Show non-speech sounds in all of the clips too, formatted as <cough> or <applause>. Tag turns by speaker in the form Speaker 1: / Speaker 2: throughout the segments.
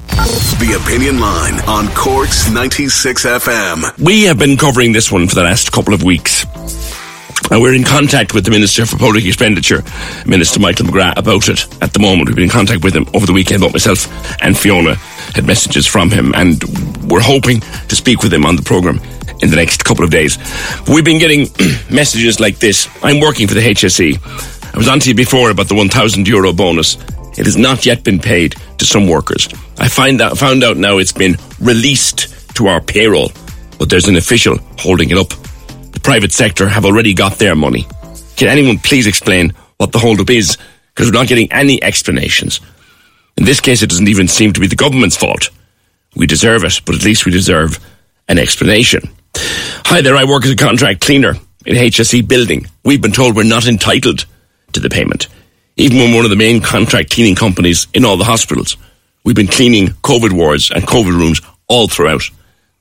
Speaker 1: The Opinion Line on Cork's 96 FM.
Speaker 2: We have been covering this one for the last couple of weeks. And we're in contact with the Minister for Public Expenditure, Minister Michael McGrath, about it at the moment. We've been in contact with him over the weekend, but myself and Fiona had messages from him, and we're hoping to speak with him on the programme in the next couple of days. We've been getting <clears throat> messages like this. I'm working for the HSE. I was on to you before about the 1,000 euro bonus. It has not yet been paid to some workers. I find out, found out now it's been released to our payroll, but there's an official holding it up the private sector have already got their money. Can anyone please explain what the holdup is? Because we're not getting any explanations. In this case, it doesn't even seem to be the government's fault. We deserve it, but at least we deserve an explanation. Hi there, I work as a contract cleaner in HSE building. We've been told we're not entitled to the payment. Even when one of the main contract cleaning companies in all the hospitals. We've been cleaning COVID wards and COVID rooms all throughout.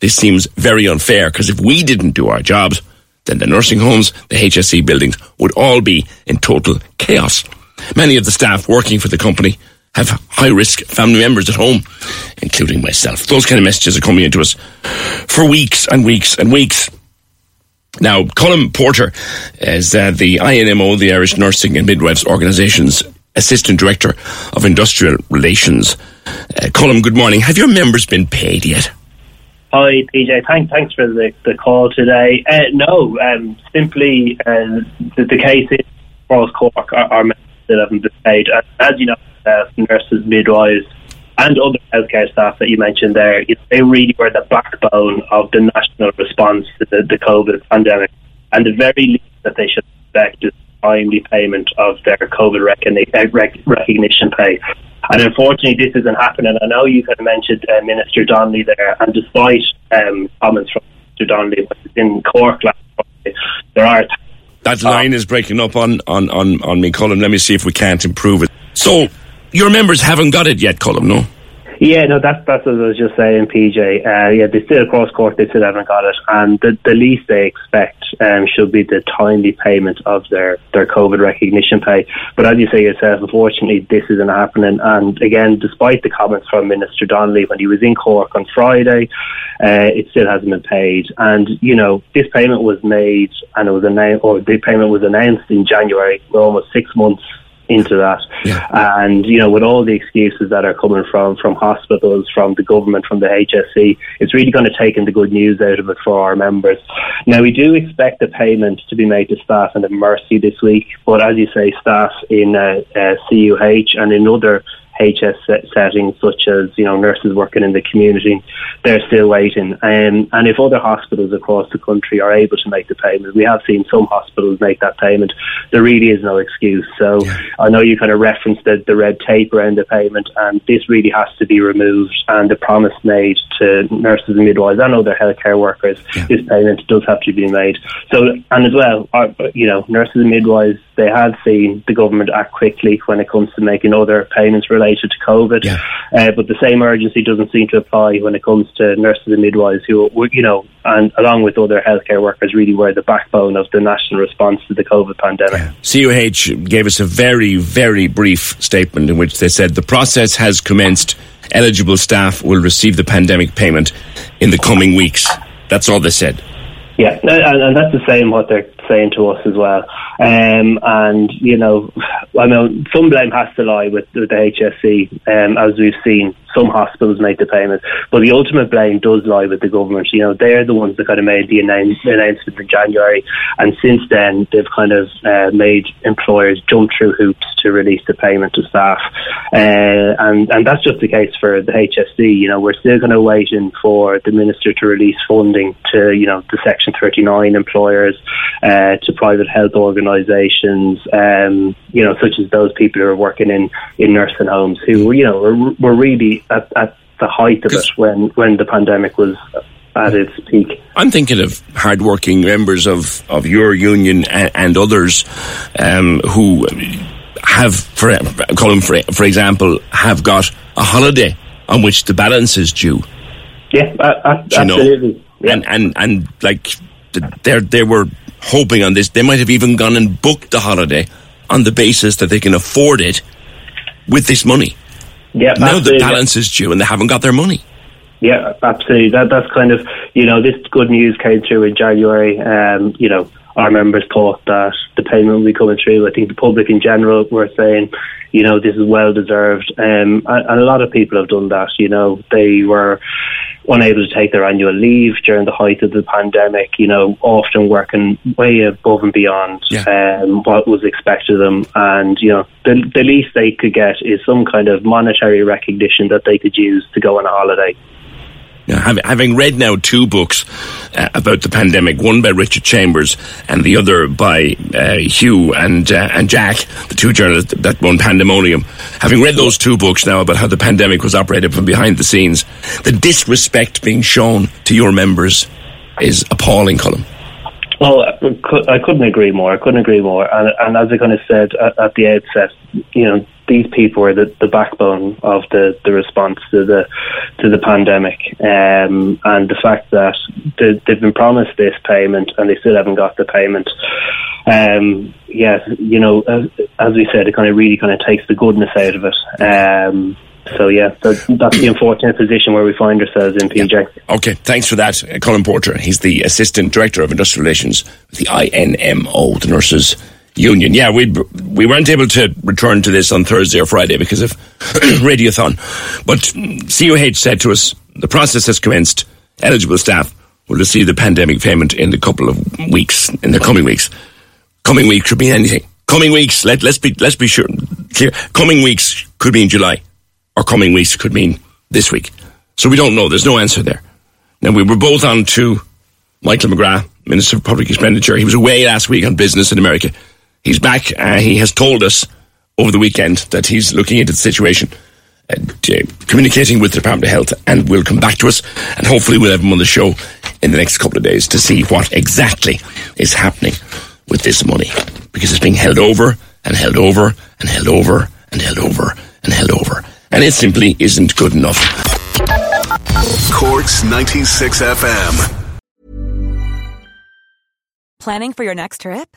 Speaker 2: This seems very unfair because if we didn't do our jobs, then the nursing homes, the HSE buildings would all be in total chaos. Many of the staff working for the company have high risk family members at home, including myself. Those kind of messages are coming into us for weeks and weeks and weeks. Now, Colin Porter is uh, the INMO, the Irish Nursing and Midwives Organisation's Assistant Director of Industrial Relations. Uh, Colin, good morning. Have your members been paid yet?
Speaker 3: Hi, PJ. Thanks, thanks for the, the call today. Uh, no, um, simply uh, the, the, case Cross Cork, our, our still haven't been paid. As you know, uh, nurses, midwives, and other healthcare staff that you mentioned there, they really were the backbone of the national response to the, the COVID pandemic. And the very least that they should expect is timely payment of their COVID recogni- uh, rec- recognition pay. And unfortunately, this isn't happening. I know you kind of mentioned uh, Minister Donnelly there, and despite um, comments from Minister Donnelly in Cork last Friday, there are.
Speaker 2: That line is breaking up on, on, on, on me, Colin. Let me see if we can't improve it. So, your members haven't got it yet, Colin, no?
Speaker 3: Yeah, no, that's that's what I was just saying, PJ. Uh, yeah, they still across Cork, they still haven't got it, and the, the least they expect um, should be the timely payment of their their COVID recognition pay. But as you say yourself, unfortunately, this isn't happening. And again, despite the comments from Minister Donnelly when he was in Cork on Friday, uh, it still hasn't been paid. And you know, this payment was made, and it was announced, or the payment was announced in January. We're almost six months into that. Yeah. And, you know, with all the excuses that are coming from, from hospitals, from the government, from the HSE, it's really going to take in the good news out of it for our members. Now, we do expect the payment to be made to staff in the Mercy this week, but as you say, staff in uh, uh, CUH and in other HS settings, such as you know nurses working in the community, they're still waiting. Um, and if other hospitals across the country are able to make the payment, we have seen some hospitals make that payment. There really is no excuse. So yeah. I know you kind of referenced the, the red tape around the payment, and this really has to be removed. And the promise made to nurses and midwives and other healthcare workers, yeah. this payment does have to be made. So and as well, our, you know, nurses and midwives they have seen the government act quickly when it comes to making other payments related to COVID. Yeah. Uh, but the same urgency doesn't seem to apply when it comes to nurses and midwives who, you know, and along with other healthcare workers, really were the backbone of the national response to the COVID pandemic. Yeah.
Speaker 2: CUH gave us a very, very brief statement in which they said the process has commenced. Eligible staff will receive the pandemic payment in the coming weeks. That's all they said.
Speaker 3: Yeah, and, and that's the same what they're saying to us as well. Um, and, you know, I know some blame has to lie with, with the HSE, um, as we've seen some hospitals make the payments, but the ultimate blame does lie with the government. You know, they're the ones that kind of made the announcement in January, and since then they've kind of uh, made employers jump through hoops to release the payment to staff, uh, and and that's just the case for the HSE. You know, we're still kind of waiting for the minister to release funding to you know the Section 39 employers, uh, to private health organisations organisations, um, you know, such as those people who are working in, in nursing homes, who you know were, were really at, at the height of it when when the pandemic was at its peak.
Speaker 2: I'm thinking of hardworking members of, of your union and, and others um, who have, for, Colin, for, for example, have got a holiday on which the balance is due.
Speaker 3: Yeah, uh, absolutely.
Speaker 2: Yeah. And, and, and like, they they were hoping on this. They might have even gone and booked the holiday on the basis that they can afford it with this money.
Speaker 3: Yeah,
Speaker 2: now the balance is due and they haven't got their money.
Speaker 3: Yeah, absolutely. That that's kind of you know this good news came through in January. Um, you know, our members thought that the payment would be coming through. I think the public in general were saying, you know, this is well deserved, um, and, a lot of people have done that. You know, they were unable to take their annual leave during the height of the pandemic, you know, often working way above and beyond yeah. um, what was expected of them. And, you know, the, the least they could get is some kind of monetary recognition that they could use to go on a holiday.
Speaker 2: Having read now two books uh, about the pandemic, one by Richard Chambers and the other by uh, Hugh and uh, and Jack, the two journalists that won Pandemonium, having read those two books now about how the pandemic was operated from behind the scenes, the disrespect being shown to your members is appalling, Colin.
Speaker 3: Well, I couldn't agree more. I couldn't agree more. And, and as I kind of said at, at the outset, you know, these people are the, the backbone of the, the response to the to the pandemic, um, and the fact that they, have been promised this payment and they still haven't got the payment. Um, yeah, you know, as, as, we said, it kind of really kind of takes the goodness out of it. Um, so yeah, that, that's the unfortunate position where we find ourselves in PJ.
Speaker 2: Yeah. Okay, thanks for that, uh, Colin Porter. He's the assistant director of industrial relations with the INMO, the nurses union. Yeah, we we weren't able to return to this on Thursday or Friday because of <clears throat> Radiothon, but CUH said to us the process has commenced. Eligible staff will receive the pandemic payment in a couple of weeks, in the coming weeks. Coming week could mean anything. Coming weeks, let let's be let's be sure clear. Coming weeks could mean July, or coming weeks could mean this week. So we don't know. There's no answer there. Now we were both on to Michael McGrath, Minister of Public Expenditure. He was away last week on business in America. He's back. Uh, he has told us over the weekend that he's looking into the situation, uh, communicating with the Department of Health, and will come back to us. And hopefully, we'll have him on the show in the next couple of days to see what exactly is happening with this money because it's being held over and held over and held over and held over and held over. And it simply isn't good enough.
Speaker 1: Corks 96 FM.
Speaker 4: Planning for your next trip?